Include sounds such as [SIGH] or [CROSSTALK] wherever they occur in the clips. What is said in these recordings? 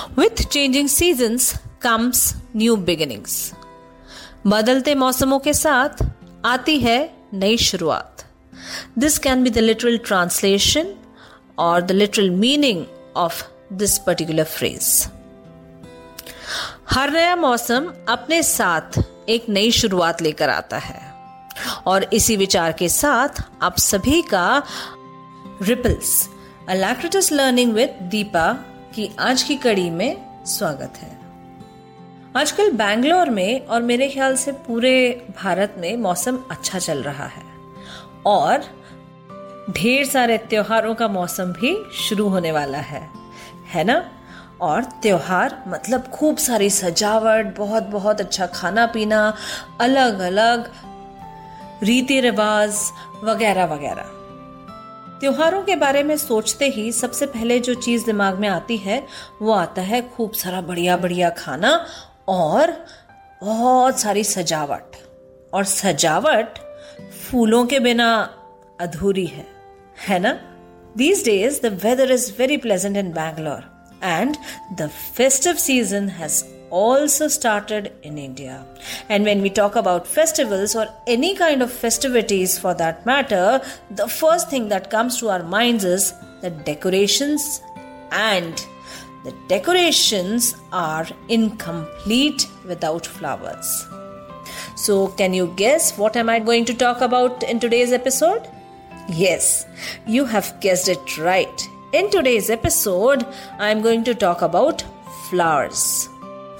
With changing seasons comes new beginnings. बदलते मौसमों के साथ आती है नई शुरुआत this can be the literal translation और the literal meaning of this particular phrase हर नया मौसम अपने साथ एक नई शुरुआत लेकर आता है और इसी विचार के साथ आप सभी का ripples alacritous learning with Deepa की आज की कड़ी में स्वागत है। आजकल बैंगलोर में और मेरे ख्याल से पूरे भारत में मौसम अच्छा चल रहा है। और ढेर सारे त्योहारों का मौसम भी शुरू होने वाला है। है ना? और त्योहार मतलब खूब सारी सजावट बहुत बहुत अच्छा खाना पीना अलग अलग रीति रिवाज वगैरह वगैरह त्योहारों के बारे में सोचते ही सबसे पहले जो चीज़ दिमाग में आती है, वो आता है खूब सारा बढ़िया बढ़िया खाना और बहुत सारी सजावट। और सजावट फूलों के बिना अधूरी है है ना? These days the weather is very pleasant in Bangalore and the festive season has also started in India. And when we talk about festivals or any kind of festivities for that matter, the first thing that comes to our minds is the decorations and the decorations are incomplete without flowers. So, can you guess what am I going to talk about in today's episode? Yes, you have guessed it right. In today's episode, I am going to talk about flowers.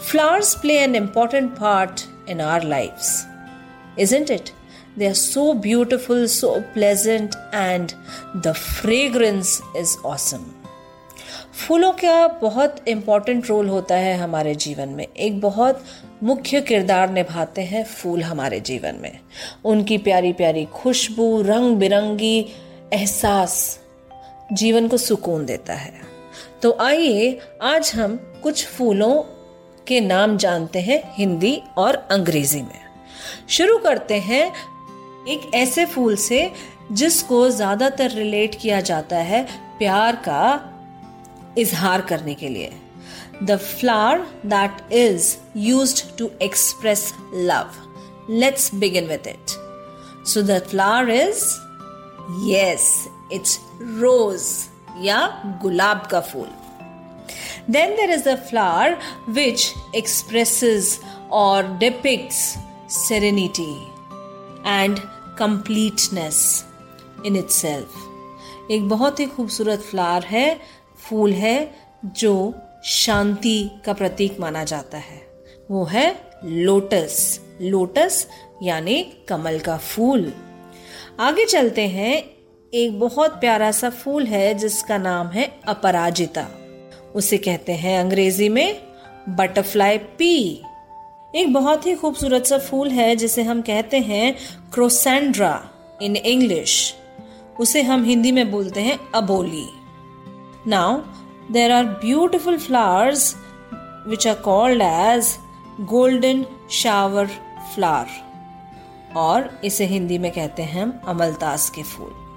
Flowers play an important part in our lives, isn't it? They are so beautiful, so pleasant, and the fragrance is awesome. फूलों का बहुत important role होता है हमारे जीवन में एक बहुत मुख्य किरदार निभाते हैं फूल हमारे जीवन में उनकी प्यारी प्यारी खुशबू रंग बिरंगी एहसास जीवन को सुकून देता है तो आइए आज हम कुछ फूलों के नाम जानते हैं हिंदी और अंग्रेज़ी में। शुरू करते हैं एक ऐसे फूल से जिसको ज़्यादातर रिलेट किया जाता है प्यार का इजहार करने के लिए। The flower that is use to express love let's begin with it so the flower is yes it's rose या गुलाब का फूल। Then there is the flower which expresses or depicts serenity and completeness in itself. एक बहुत ही खूबसूरत flower है, फूल है, जो शांति का प्रतीक माना जाता है। वो है लोटस लोटस यानी कमल का फूल। आगे चलते हैं, एक बहुत प्यारा सा फूल है, जिसका नाम है अपराजिता। उसे कहते हैं। अंग्रेज़ी में बटरफ्लाई पी। एक बहुत ही खूबसूरत सा फूल है जिसे हम कहते हैं क्रोसेंड्रा इन इंग्लिश। उसे हम हिंदी में बोलते हैं अबोली। Now there are beautiful flowers which are called as golden shower flower और इसे हिंदी में कहते हैं हम अमलतास के फूल।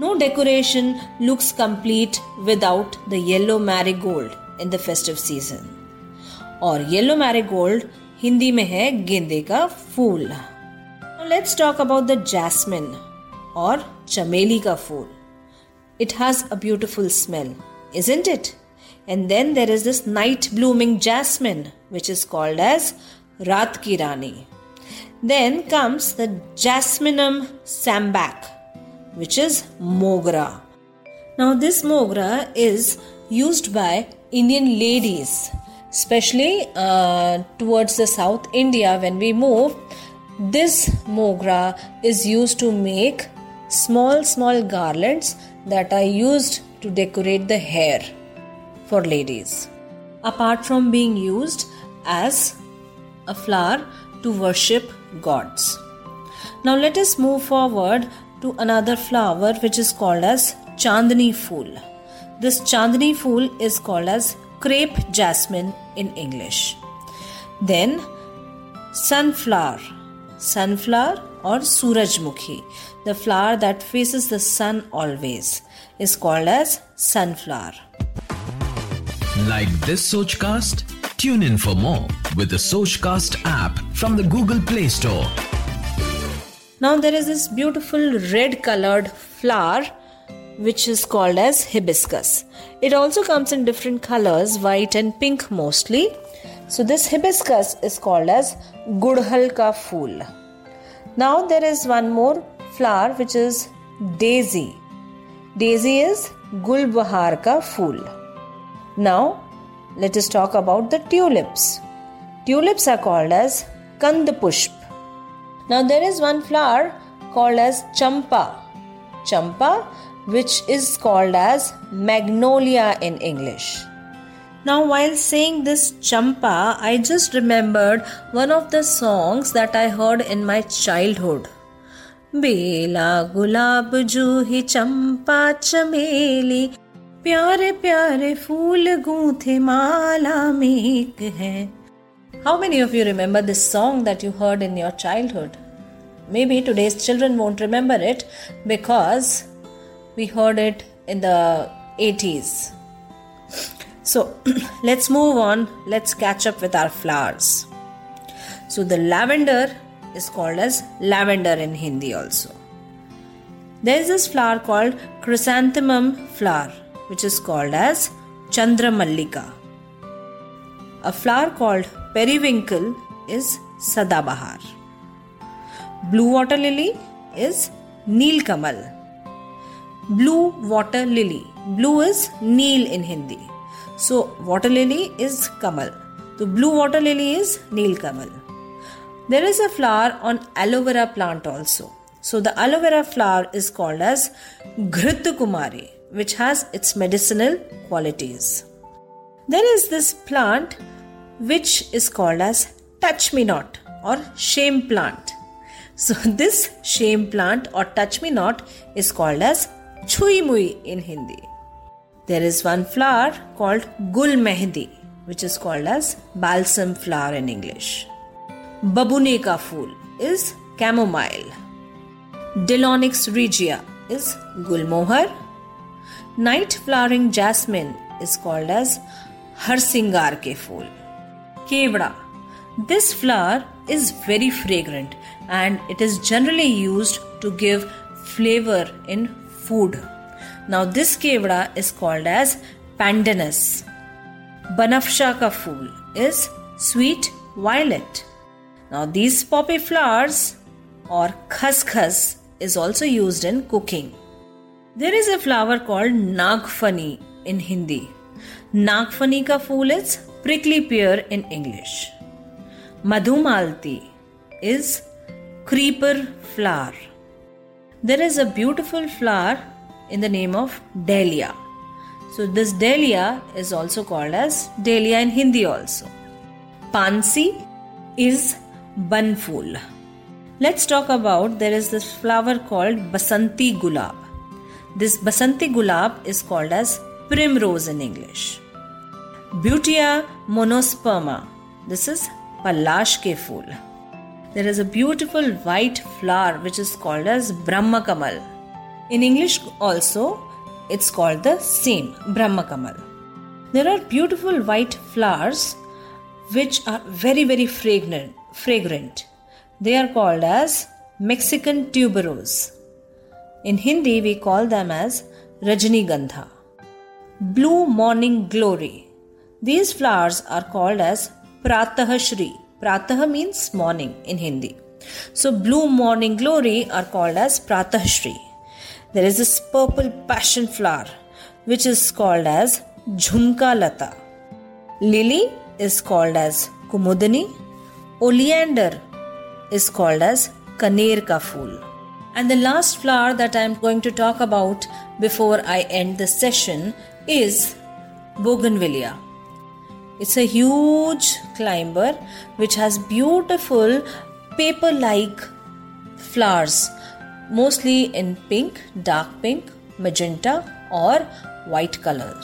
No decoration looks complete without the yellow marigold in the festive season. और येलो मैरीगोल्ड हिंदी में है गेंदे का फूल let's talk about the jasmine और चमेली का फूल it has a beautiful smell isn't it? And then there is this night blooming jasmine, which is called as Rat Ki Rani. Then comes the Jasminum sambac, which is Mogra. Now, this Mogra is used by Indian ladies, especially uh, towards the South India when we move. This Mogra is used to make small, small garlands that are used to decorate the hair for ladies. Apart from being used as a flower to worship gods. Now, let us move forward to another flower which is called as Chandni Fool. This Chandni Fool is called as crepe jasmine in English. Then sunflower, sunflower or Surajmukhi, the flower that faces the sun always, is called as sunflower. Like this Sochcast? Tune in for more with the Sochcast app from the Google Play Store. Now there is this beautiful red colored flower which is called as hibiscus. It also comes in different colors, white and pink mostly. So this hibiscus is called as gudhal ka fool. Now there is one more flower which is daisy. Daisy is gul bahar ka fool. Now let us talk about the tulips. Tulips are called as kand pushp. Now there is one flower called as champa. Champa which is called as magnolia in English. Now, while saying this champa, I just remembered one of the songs that I heard in my childhood. बेला गुलाब जूही चंपा चमेली प्यारे प्यारे फूल गूंथे माला में एक है how many of you remember this song that you heard in your childhood? Maybe today's children won't remember it because we heard it in the 80s. So [CLEARS THROAT] let's move on. Let's catch up with our flowers. So the lavender is called as lavender in Hindi also. There is this flower called chrysanthemum flower, which is called as Chandra Mallika. A flower called periwinkle is Sadabahar. Blue water lily is Neel Kamal blue water lily. Blue is Neel in Hindi. So, water lily is Kamal. The blue water lily is Neel Kamal. There is a flower on aloe vera plant also. So, the aloe vera flower is called as Ghrit Kumari, which has its medicinal qualities. There is this plant which is called as touch me not or shame plant. So, [LAUGHS] this shame plant or touch me not is called as Chui Mui in Hindi. There is one flower called Gul Mehndi, which is called as balsam flower in English. Babune ka fool is chamomile. Delonix regia is gulmohar. Night flowering jasmine is called as harsingar ke fool. Kevda. This flower is very fragrant and it is generally used to give flavor in food. Now, this kevda is called as pandanus. Banafsha ka fool is sweet violet. Now, these poppy flowers or khaskhas is also used in cooking. There is a flower called nagfani in Hindi. Nagfani ka fool is prickly pear in English. Madhumalti is creeper flower. There is a beautiful flower in the name of Dahlia. So, this Dahlia is also called as Dahlia in Hindi also. Pansi is Banful. Let's talk about there is this flower called Basanti Gulab. This Basanti Gulab is called as primrose in English. Butea monosperma. This is Palash ke fool there is a beautiful white flower which is called as Brahma Kamal. In English also, it's called the same Brahma Kamal. There are beautiful white flowers which are very very fragrant. Fragrant. They are called as Mexican tuberose. In Hindi, we call them as Rajnigandha. Blue Morning Glory. These flowers are called as Pratah Shri Pratah means morning in Hindi. So blue morning glory are called as Pratahshri. There is this purple passion flower which is called as Jhumka Lata. Lily is called as Kumudani. Oleander is called as Kaner ka. And the last flower that I am going to talk about before I end the session is Bougainvillea. It's a huge climber which has beautiful paper like flowers, mostly in pink, dark pink, magenta, or white color.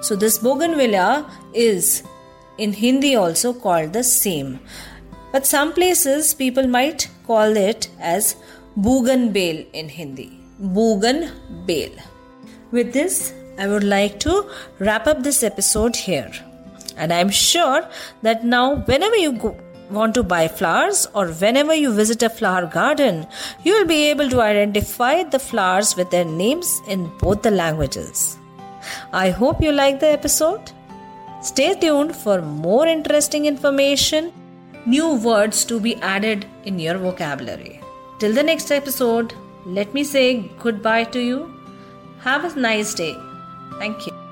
So, this bougainvillea is in Hindi also called the same. But some places people might call it as bougainville in Hindi. Bougainville. With this, I would like to wrap up this episode here. And I'm sure that now, whenever you go, want to buy flowers or whenever you visit a flower garden, you will be able to identify the flowers with their names in both the languages. I hope you like the episode. Stay tuned for more interesting information, new words to be added in your vocabulary. Till the next episode, let me say goodbye to you. Have a nice day. Thank you.